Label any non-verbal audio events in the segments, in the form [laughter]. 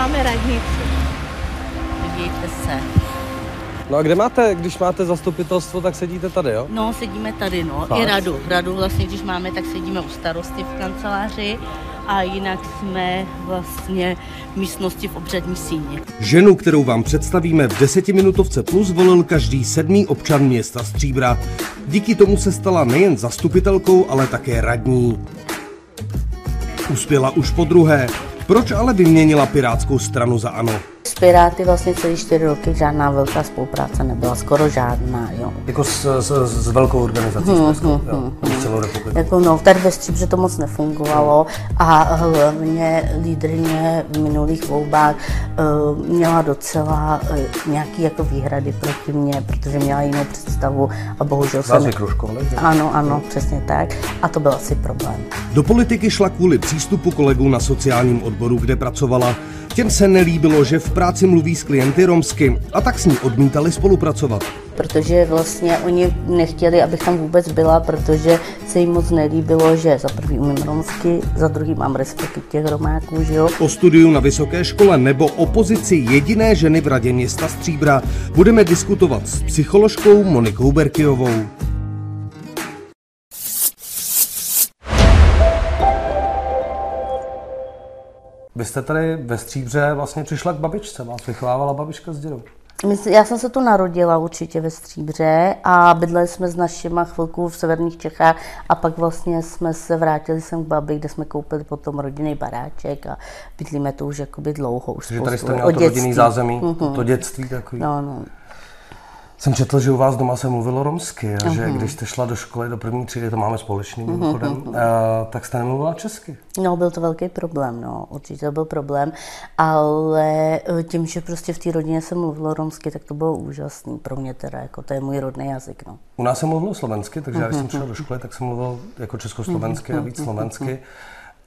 máme radnici. Podívejte se. No a kde máte, když máte zastupitelstvo, tak sedíte tady, jo? No, sedíme tady, no. Fakt? I radu. Radu vlastně, když máme, tak sedíme u starosty v kanceláři a jinak jsme vlastně v místnosti v obřadní síni. Ženu, kterou vám představíme v desetiminutovce plus, volil každý sedmý občan města Stříbra. Díky tomu se stala nejen zastupitelkou, ale také radní. Uspěla už po druhé. Proč ale vyměnila Pirátskou stranu za ANO? S Piráty vlastně celý čtyři roky žádná velká spolupráce nebyla, skoro žádná, jo. Jako s, s, s velkou organizací Hmm, s Českou, jo, s celou republikou. Jako no, tady ve Stříbře to moc nefungovalo a hlavně lídrně v minulých volbách uh, měla docela uh, nějaký jako výhrady proti mně, protože měla jinou představu a bohužel Vás jsem... že? Ano, ano, přesně tak. A to byl asi problém. Do politiky šla kvůli přístupu kolegů na sociálním odboru, kde pracovala. Těm se nelíbilo, že v práci mluví s klienty romsky a tak s ní odmítali spolupracovat. protože vlastně oni nechtěli, abych tam vůbec byla, protože se jim moc nelíbilo, že za prvý umím romsky, za druhý mám respekt těch romáků, že jo. O studiu na vysoké škole nebo o pozici jediné ženy v radě města Stříbra budeme diskutovat s psycholožkou Monikou Berkyovou. Vy jste tady ve Stříbře vlastně přišla k babičce, vás vychovávala babička s dědou. Já jsem se tu narodila určitě ve Stříbře a bydleli jsme s našima chvilku v severních Čechách a pak vlastně jsme se vrátili sem k babi, kde jsme koupili potom rodinný baráček a bydlíme tu už jakoby dlouho, už Takže tady jste měla to rodinný zázemí, Mhm. to, to dětství takový. No, no. Jsem četl, že u vás doma se mluvilo romsky a Mhm. že když jste šla do školy do první třídy, to máme společný mimochodem, a, tak jste nemluvila česky. No, byl to velký problém, no, určitě to byl problém, ale eh, tím, že prostě v té rodině se mluvilo romsky, tak to bylo úžasný pro mě teda, jako to je můj rodný jazyk, no. U nás se mluvilo slovensky, takže já když jsem Mhm. šel do školy, tak jsem mluvil jako československy a víc slovensky.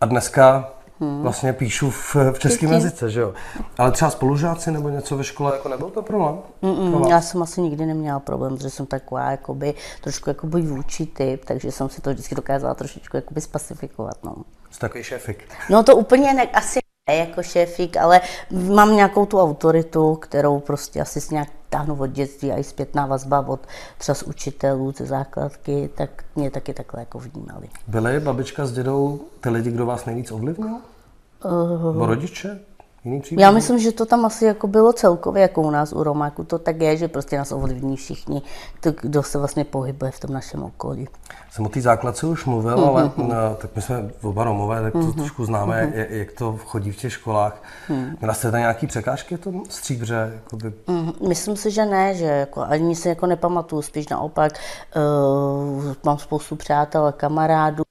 A dneska Mhm. vlastně píšu v, v českém jazyce, že jo. Ale třeba spolužáci nebo něco ve škole, jako nebyl to problém? Pro Mm, vás? já jsem asi nikdy neměla problém, protože jsem taková jakoby, trošku jakoby vůči typ, takže jsem si to vždycky dokázala trošičku jakoby spasifikovat, no. Jste takový šéfik. No to úplně ne, asi ne jako šéfik, ale mám nějakou tu autoritu, kterou prostě asi s nějak táhnu od dětství a i zpětná vazba od třeba z učitelů, ze základky, tak mě taky takhle jako vnímali. Byli babička s dědou ty lidi, kdo vás nejvíc ovlivnil? Nebo rodiče? Jiný příběh? Já myslím, že to tam asi jako bylo celkově, jako u nás u Romáku, to tak je, že prostě nás ovlivní všichni, to, kdo se vlastně pohybuje v tom našem okolí. Jsem o té základce už mluvil, Mhm, ale no, tak my jsme oba Romové, tak to trošku známe, jak, jak to chodí v těch školách. Mhm. Měla jste tam nějaký překážky v tom stříbře? Jakoby, Mm, Myslím si, že ne, že jako ani si jako nepamatuju, spíš naopak uh, mám spoustu přátel a kamarádů.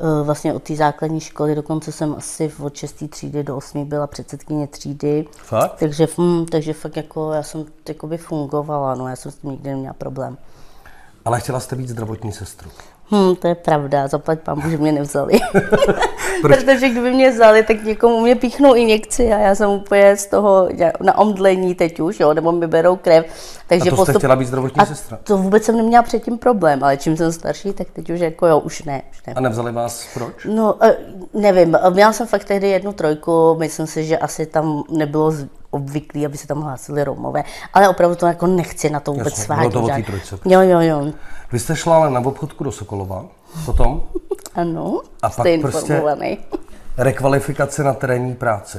Uh, vlastně od té základní školy, dokonce jsem asi od 6. třídy do 8. byla předsedkyně třídy. Fakt? Takže, mm, takže fakt jako já jsem jakoby fungovala, no já jsem s tím nikdy neměla problém. Ale chtěla jste být zdravotní sestru. Hm, to je pravda, zaplať pán, že mě nevzali. [laughs] Protože kdyby mě vzali, tak někomu mě píchnou injekci a já jsem úplně z toho na omdlení teď už, jo, nebo mi berou krev. Takže A to jste chtěla být zdravotní a sestra? to vůbec jsem neměla předtím problém, ale čím jsem starší, tak teď už jako jo, už ne. Už ne. A nevzali vás proč? No, eh, nevím, měla jsem fakt tehdy jednu trojku, myslím si, že asi tam nebylo obvyklý, aby se tam hlásili Romové, ale opravdu to jako nechci na to vůbec Jasně, bylo svádět. to o trojce. Jo, jo, jo, Vy jste šla ale na obchodku do Sokolova, potom ano, A jste pak prostě- informovaný. rekvalifikace na terénní práci.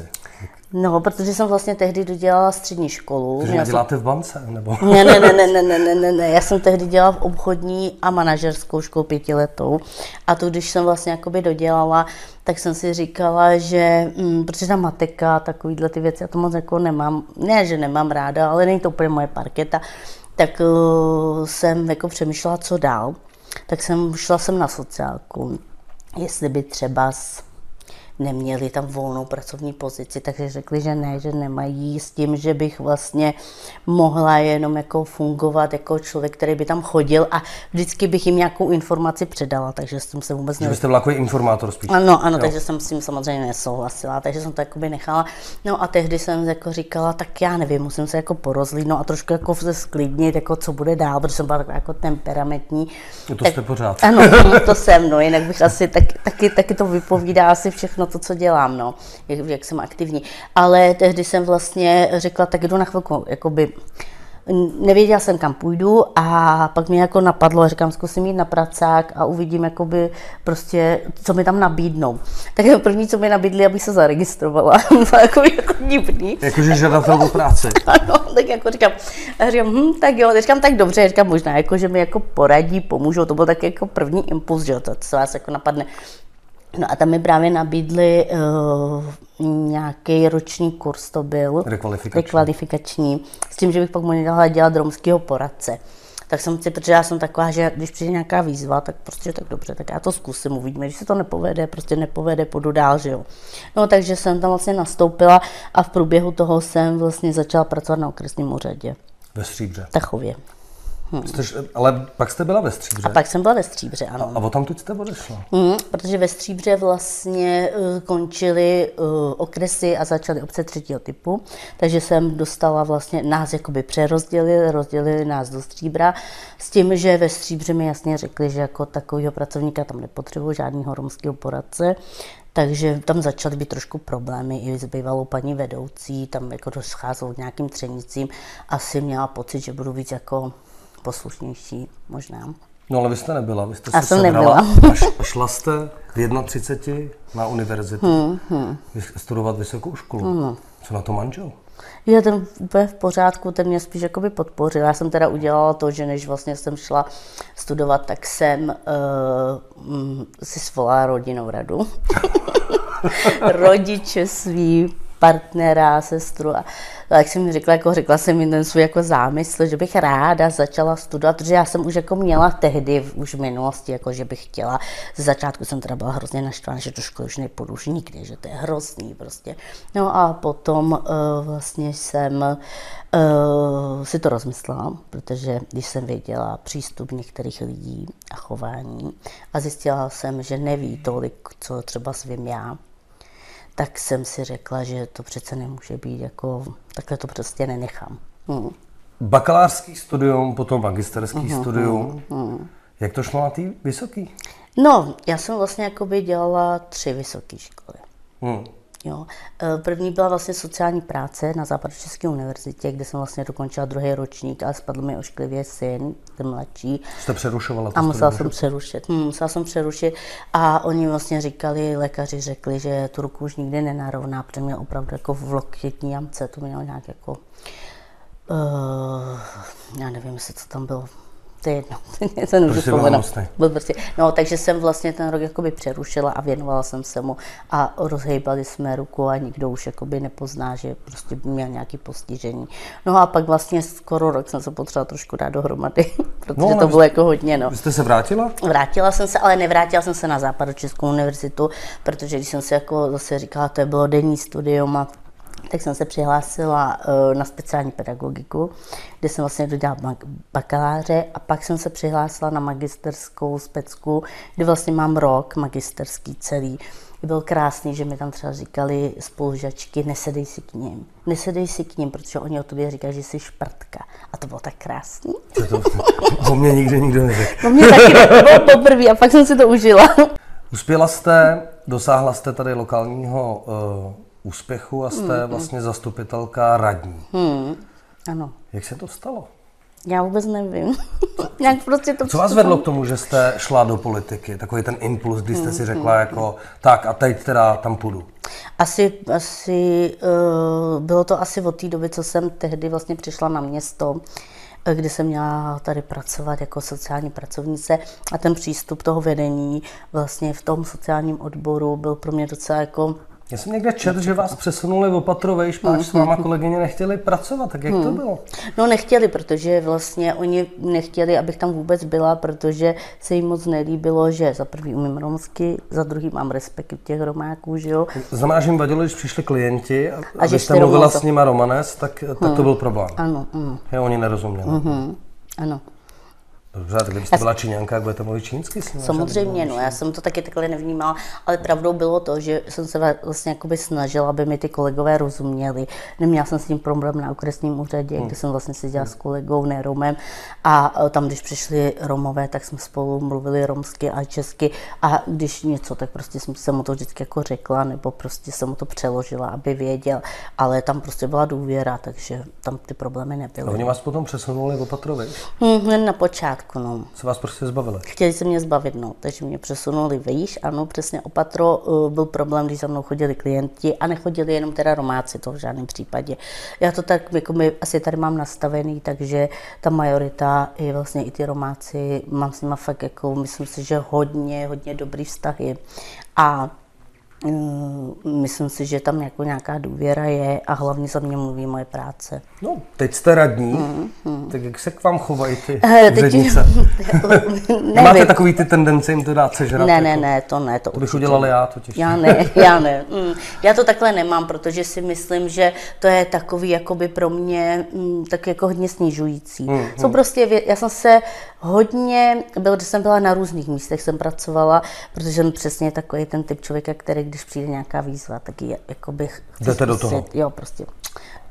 No, protože jsem vlastně tehdy dodělala střední školu. Takže Měla jsem... v bance, nebo? Ne, ne, ne, ne, ne, ne, ne, ne, ne, já jsem tehdy dělala v obchodní a manažerskou školu pětiletou a to, když jsem vlastně jakoby dodělala, tak jsem si říkala, že, mm, protože ta matika, takovýhle ty věci, já to moc jako nemám, ne, že nemám ráda, ale není to úplně moje parketa, tak uh, jsem jako přemýšlela, co dál. Tak jsem šla jsem na sociálku, jestli by třeba s neměli tam volnou pracovní pozici, takže řekli, že ne, že nemají s tím, že bych vlastně mohla jenom jako fungovat jako člověk, který by tam chodil a vždycky bych jim nějakou informaci předala, takže tím se vůbec Že byste byla jako informátor spíš. Ano, ano, Jo. takže jsem s tím samozřejmě nesouhlasila, takže jsem to jakoby nechala. No a tehdy jsem jako říkala, tak já nevím, musím se jako porozlídnout a trošku jako se sklidnit, jako co bude dál, protože jsem byla taková jako temperamentní. No to jste pořád. Ano, [laughs] to jsem, no, jinak bych asi tak, taky, taky to vypovídá asi všechno to, co dělám, no, jak, jak jsem aktivní. Ale tehdy jsem vlastně řekla, tak jdu na chvilku, jakoby, nevěděla jsem, kam půjdu a pak mě jako napadlo, říkám, zkusím jít na pracák a uvidím, jakoby prostě, co mi tam nabídnou. Tak jako první, co mi nabídli, abych se zaregistrovala. [laughs] to jako, jako divný. Jakože žadatel o práci. [laughs] ano, tak jako říkám, a říkám, hm, tak jo, říkám, tak dobře, říkám, možná jako, že mi jako poradí, pomůžou, to byl tak jako první impuls, že jo, to, co vás jako napadne. No a tam mi právě nabídli uh, nějaký roční kurz, to byl. Rekvalifikační. Rekvalifikační. S tím, že bych pak mohla dělat romského poradce. Tak jsem si, protože já jsem taková, že když přijde nějaká výzva, tak prostě tak dobře, tak já to zkusím, uvidíme. Když se to nepovede, prostě nepovede, půjdu dál, že jo. No takže jsem tam vlastně nastoupila a v průběhu toho jsem vlastně začala pracovat na okresním úřadě. Ve Stříbře. Tachově. Hmm. Jste, ale pak jste byla ve Stříbře. A pak jsem byla ve Stříbře, ano. A, a o tam teď jste odešla? Hmm, protože ve Stříbře vlastně uh, končily uh, okresy a začaly obce třetího typu, takže jsem dostala vlastně, nás jakoby přerozdělili, rozdělili nás do Stříbra, s tím, že ve Stříbře mi jasně řekli, že jako takového pracovníka tam nepotřebuji, žádného romského poradce, takže tam začaly být trošku problémy i s bývalou paní vedoucí, tam jako doscházelo k nějakým třenicím. Asi měla pocit, že budu víc jako poslušnější možná. No ale vy jste nebyla, vy jste Já se jsem sebrala nebyla. a šla jste v 31 na univerzitu hmm, hmm. studovat vysokou školu. Hmm. Co na to manžel? Je ten úplně v pořádku, ten mě spíš jakoby podpořil. Já jsem teda udělala to, že než vlastně jsem šla studovat, tak jsem uh, si svolala rodinnou radu. [laughs] Rodiče svý partnera, sestru. A jak jsem mi řekla, jako řekla jsem mi ten svůj jako zámysl, že bych ráda začala studovat, protože já jsem už jako měla tehdy, už v minulosti, jako že bych chtěla. Ze začátku jsem teda byla hrozně naštvaná, že do školy už nepůjdu už nikdy, že to je hrozný prostě. No a potom uh, vlastně jsem uh, si to rozmyslela, protože když jsem věděla přístup některých lidí a chování a zjistila jsem, že neví tolik, co třeba svým já, tak jsem si řekla, že to přece nemůže být jako, takhle to prostě nenechám. Hmm. Bakalářský studium, potom magisterský uh-huh, studium. Uh-huh. Jak to šlo na té vysoký? No, já jsem vlastně jakoby dělala tři vysoké školy. Hmm. Jo. E, první byla vlastně sociální práce na Západočeské univerzitě, kde jsem vlastně dokončila druhý ročník a spadl mi ošklivě syn, ten mladší. Jste přerušovala to A musela jsem přerušit. Hmm, musela jsem přerušit a oni vlastně říkali, lékaři řekli, že tu ruku už nikdy nenarovná, protože měl opravdu jako v lokětní jamce, to mělo nějak jako, uh, já nevím, jestli co tam bylo, to je jedno, [laughs] to nemůžu vzpomenout. Byl prostě, no, takže jsem vlastně ten rok jakoby přerušila a věnovala jsem se mu a rozhejbali jsme ruku a nikdo už jakoby nepozná, že prostě měl nějaký postižení. No a pak vlastně skoro rok jsem se potřebovala trošku dát dohromady, [laughs] protože no, to bylo jako hodně. No. Jste se vrátila? Vrátila jsem se, ale nevrátila jsem se na Západočeskou univerzitu, protože když jsem si jako zase říkala, to bylo denní studium a tak jsem se přihlásila uh, na speciální pedagogiku, kde jsem vlastně dodělala bakaláře a pak jsem se přihlásila na magisterskou specku, kde vlastně mám rok magisterský celý. Byl krásný, že mi tam třeba říkali spolužačky, nesedej si k ním. Nesedej si k ním, protože oni o tobě říkají, že jsi šprtka. A to bylo tak krásný. To, to, o mě nikdy nikdo neřekl. O mě taky ne, to bylo poprvé a pak jsem si to užila. Uspěla jste, dosáhla jste tady lokálního uh, úspěchu a jste hmm. vlastně zastupitelka radní. Hmm. Ano. Jak se to stalo? Já vůbec nevím. [laughs] Jak prostě to Co vás vedlo k tomu, že jste šla do politiky? Takový ten impuls, kdy jste si řekla jako, tak a teď teda tam půjdu. Asi, asi uh, bylo to asi od té doby, co jsem tehdy vlastně přišla na město, eh, kdy jsem měla tady pracovat jako sociální pracovnice a ten přístup toho vedení vlastně v tom sociálním odboru byl pro mě docela jako já jsem někde čet, že vás přesunuli opatrovej špáč, s váma kolegyně nechtěli pracovat, tak jak to hmm. bylo? No nechtěli, protože vlastně oni nechtěli, abych tam vůbec byla, protože se jim moc nelíbilo, že za prvý umím romsky, za druhý mám respekt těch romáků, že jo. Znamená, že jim vadilo, když přišli klienti a, a že jste mluvila to... s nima romanes, tak, tak hmm. to byl problém. Ano. Mm. Je, oni nerozuměli. Mm-hmm. Ano. Dobře, tak kdybyste byla Číňanka, jak budete mluvit čínsky? Samozřejmě, no, já jsem to taky takhle nevnímala, ale pravdou bylo to, že jsem se vlastně jakoby snažila, aby mi ty kolegové rozuměli. Neměla jsem s tím problém na okresním úřadě, hmm. kde jsem vlastně seděla s kolegou, ne Romem, a e, tam, když přišli Romové, tak jsme spolu mluvili romsky a česky a když něco, tak prostě jsem, jsem mu to vždycky jako řekla, nebo prostě jsem mu to přeložila, aby věděl, ale tam prostě byla důvěra, takže tam ty problémy nebyly. A oni vás potom přesunuli opatrovi? Hmm, na počátku, no. Se vás prostě zbavili? Chtěli se mě zbavit, no, takže mě přesunuli výš, ano, přesně opatro uh, byl problém, když za mnou chodili klienti a nechodili jenom teda Romáci, to v žádném případě. Já to tak, jako my asi tady mám nastavený, takže ta majorita i vlastně i ty Romáci, mám s nimi fakt jako, myslím si, že hodně, hodně dobrý vztahy. A myslím si, že tam jako nějaká důvěra je a hlavně za mě mluví moje práce. No, teď jste radní, mm, mm. tak jak se k vám chovají ty uh, úřednice? [laughs] Máte takový ty tendence jim to dát sežrat? Ne, ne, jako? ne, to ne. To, to bych udělal já totiž. Já ne, [laughs] já ne. Mm, já to takhle nemám, protože si myslím, že to je takový jakoby pro mě mm, tak jako hodně snižující. Mm, Jsou mm. prostě, já jsem se hodně, byl, když jsem byla na různých místech, jsem pracovala, protože jsem přesně takový ten typ člověka, který když přijde nějaká výzva, tak je, jako bych... Jdete do toho. Jo, prostě.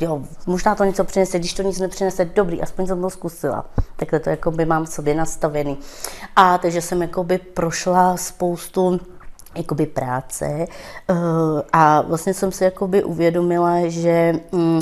Jo, možná to něco přinese, když to nic nepřinese, dobrý, aspoň jsem to zkusila. Takhle to jako by mám v sobě nastavený. A takže jsem jako by prošla spoustu jakoby práce uh, a vlastně jsem si jakoby uvědomila, že Eh,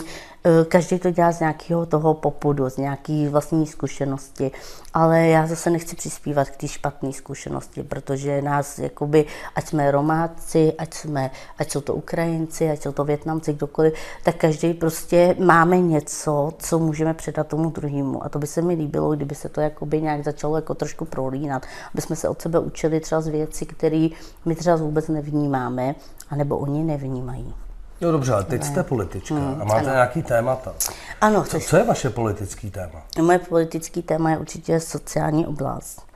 každý to dělá z nějakého toho popudu, z nějaké vlastní zkušenosti, ale já zase nechci přispívat k té špatné zkušenosti, protože nás, jakoby, ať jsme Romáci, ať, jsme, ať jsou to Ukrajinci, ať jsou to Větnamci, kdokoliv, tak každý prostě máme něco, co můžeme předat tomu druhému. A to by se mi líbilo, kdyby se to jakoby nějak začalo jako trošku prolínat, aby jsme se od sebe učili třeba z věcí, které my třeba vůbec nevnímáme, anebo oni nevnímají. No dobře, ale teď jste politička hmm, a máte ano. nějaký témata. Ano. Co, co je vaše politický téma? Moje politický téma je určitě sociální oblast.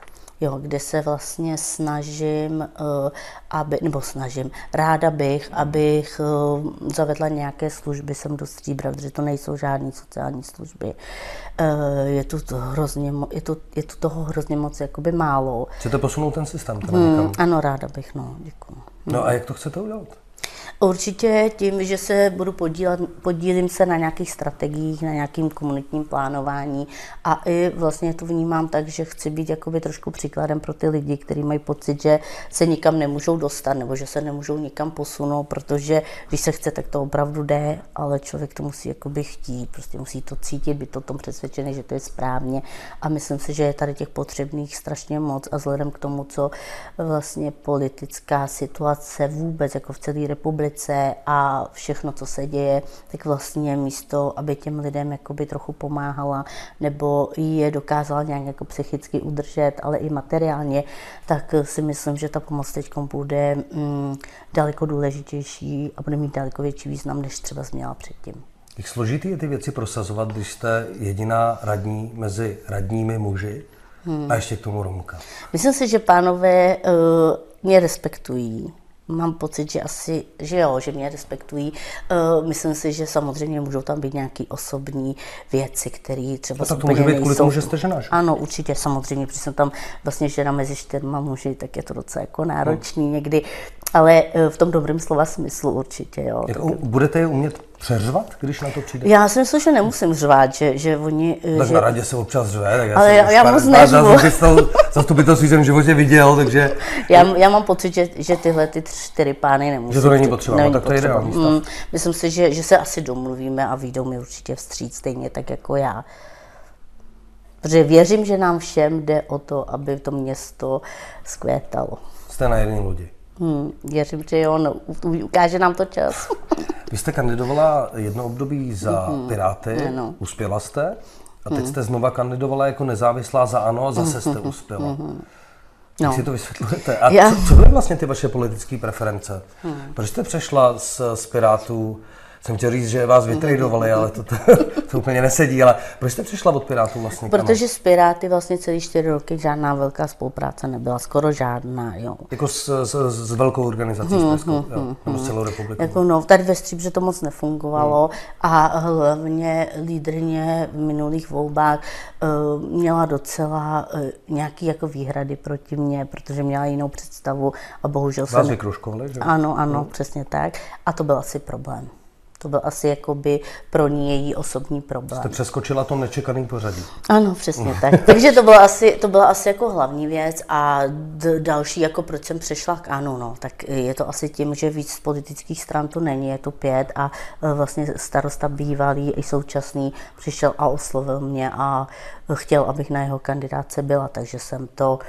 Jo, kde se vlastně snažím, uh, aby, nebo snažím, ráda bych, abych uh, zavedla nějaké služby sem do Stříbra, protože to nejsou žádné sociální služby. Uh, je tu to hrozně, je tu, je tu toho hrozně moc jakoby málo. Chcete posunout ten systém? Hmm, ano, ráda bych, no, děkuji. No a jak to chcete udělat? Určitě tím, že se budu podílet, podílím se na nějakých strategiích, na nějakým komunitním plánování a i vlastně to vnímám tak, že chci být jakoby trošku příkladem pro ty lidi, kteří mají pocit, že se nikam nemůžou dostat nebo že se nemůžou nikam posunout, protože když se chce, tak to opravdu jde, ale člověk to musí jakoby chtít, prostě musí to cítit, být o tom přesvědčený, že to je správně a myslím si, že je tady těch potřebných strašně moc a vzhledem k tomu, co vlastně politická situace vůbec jako v celé republice republice a všechno, co se děje, tak vlastně místo, aby těm lidem jakoby trochu pomáhala nebo je dokázala nějak jako psychicky udržet, ale i materiálně, tak si myslím, že ta pomoc teď bude mm, daleko důležitější a bude mít daleko větší význam, než třeba měla předtím. Jak složitý je ty věci prosazovat, když jste jediná radní mezi radními muži hmm. a ještě k tomu Romka? Myslím si, že pánové uh, mě respektují mám pocit, že asi, že jo, že mě respektují. Uh, myslím si, že samozřejmě můžou tam být nějaké osobní věci, které třeba no, to může být kvůli tomu, že jste žena, že? Ano, určitě, samozřejmě, protože jsem tam vlastně žena mezi čtyřma muži, tak je to docela jako náročný hmm. někdy, ale uh, v tom dobrém slova smyslu určitě, jo. Jak, tak, budete je umět přeřvat, když na to přijde? Já si myslím, že nemusím řvát, že, že oni... Tak že... na radě se občas řve, tak já Ale já, já moc neřvu. Zastupitelství jsem v životě viděl, takže... Já, já mám pocit, že, že tyhle ty čtyři pány nemusí... Že to není potřeba, není no, tak to je ideální. Mm, myslím si, že, že se asi domluvíme a výjdou mi určitě vstříc, stejně tak jako já. Protože věřím, že nám všem jde o to, aby to město zkvétalo. Jste na jedné lodi. Hmm, věřím, že jo, no, ukáže nám to čas. [laughs] Vy jste kandidovala jedno období za mm-hmm. Piráty, ano. uspěla jste a teď mm. jste znova kandidovala jako nezávislá za ANO a zase jste uspěla. Mm-hmm. Jak no. si to vysvětlujete? A Já... co, co byly vlastně ty vaše politické preference? Hmm. Proč jste přešla z, z Pirátů jsem chtěl říct, že vás vytradovali, ale to, to, [laughs] to, úplně nesedí. Ale proč jste přišla od Pirátů vlastně? Protože s Piráty vlastně celý čtyři roky žádná velká spolupráce nebyla, skoro žádná, jo. Jako s, s, s velkou organizací, hmm, s hmm, jo, nebo s celou republikou? Jako no, tady ve Stříbře to moc nefungovalo hmm. a hlavně lídrně v minulých volbách uh, měla docela uh, nějaký jako výhrady proti mně, protože měla jinou představu a bohužel Vás jsem... Vás že? Ano, ano, hmm. přesně tak. A to byl asi problém. To byl asi jakoby pro ní její osobní problém. Jste přeskočila to nečekaný pořadí. Ano, přesně tak. [laughs] Takže to byla asi, to byla asi jako hlavní věc a d- další, jako proč jsem přešla k ANO, no, tak je to asi tím, že víc z politických stran to není, je to pět a e, vlastně starosta bývalý i současný přišel a oslovil mě a chtěl, abych na jeho kandidáce byla, takže jsem to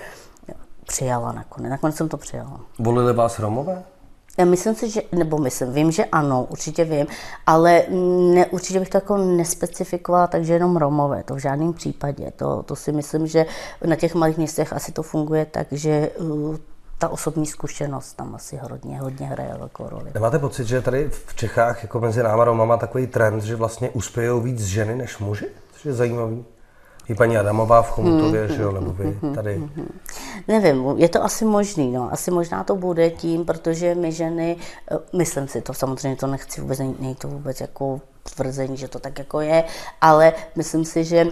přijala nakonec. Nakonec jsem to přijala. Volili vás Romové? Myslím si, že, nebo myslím, vím, že ano, určitě vím, ale ne, určitě bych to jako nespecifikovala, takže jenom Romové, to v žádném případě. To, to si myslím, že na těch malých městech asi to funguje tak, že uh, ta osobní zkušenost tam asi hodně, hodně hraje velkou roli. Nemáte pocit, že tady v Čechách jako mezi náma Romama takový trend, že vlastně uspějou víc ženy než muži? Což je zajímavý. I paní Adamová v Chomutově, hmm, že jo, nebo vy tady. Nevím, je to asi možný, no. Asi možná to bude tím, protože my ženy, eh, myslím si to, samozřejmě to nechci vůbec, není to vůbec jako tvrzení, že to tak jako je, ale myslím si, že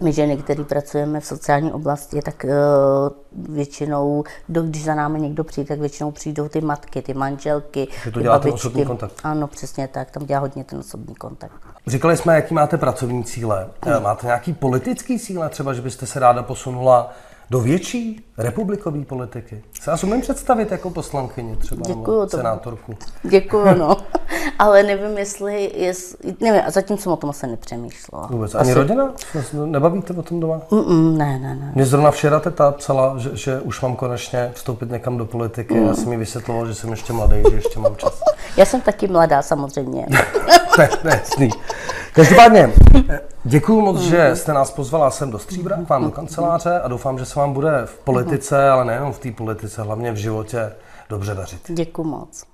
my ženy, které pracujeme v sociální oblasti, tak uh, většinou, když za námi někdo přijde, tak většinou přijdou ty matky, ty manželky, že to dělá ten osobní kontakt. Ano, přesně tak, tam dělá hodně ten osobní kontakt. Říkali jsme, jaký máte pracovní cíle. Hmm. Máte nějaký politický cíle, třeba, že byste se ráda posunula do větší republikové politiky. Se vás umím představit jako poslankyni třeba, Děkuju, nebo senátorku. Děkuju, no. [laughs] Ale nevím, jestli, jestli nevím, a zatím jsem o tom asi nepřemýšlela. Vůbec. Ani asi... rodina? Nebavíte o tom doma? Mm-mm, ne, ne, ne. Mě zrovna včera teta psala, že, že už mám konečně vstoupit někam do politiky. Mm. Já jsem mi vysvětloval, že jsem ještě mladý, že ještě mám čas. [laughs] Já jsem taky mladá, samozřejmě. [laughs] ne, ne, sný. Každopádně, děkuji moc, že jste nás pozvala sem do Stříbra, k vám do kanceláře a doufám, že se vám bude v politice, ale nejenom v té politice, hlavně v životě dobře dařit. Děkuji moc.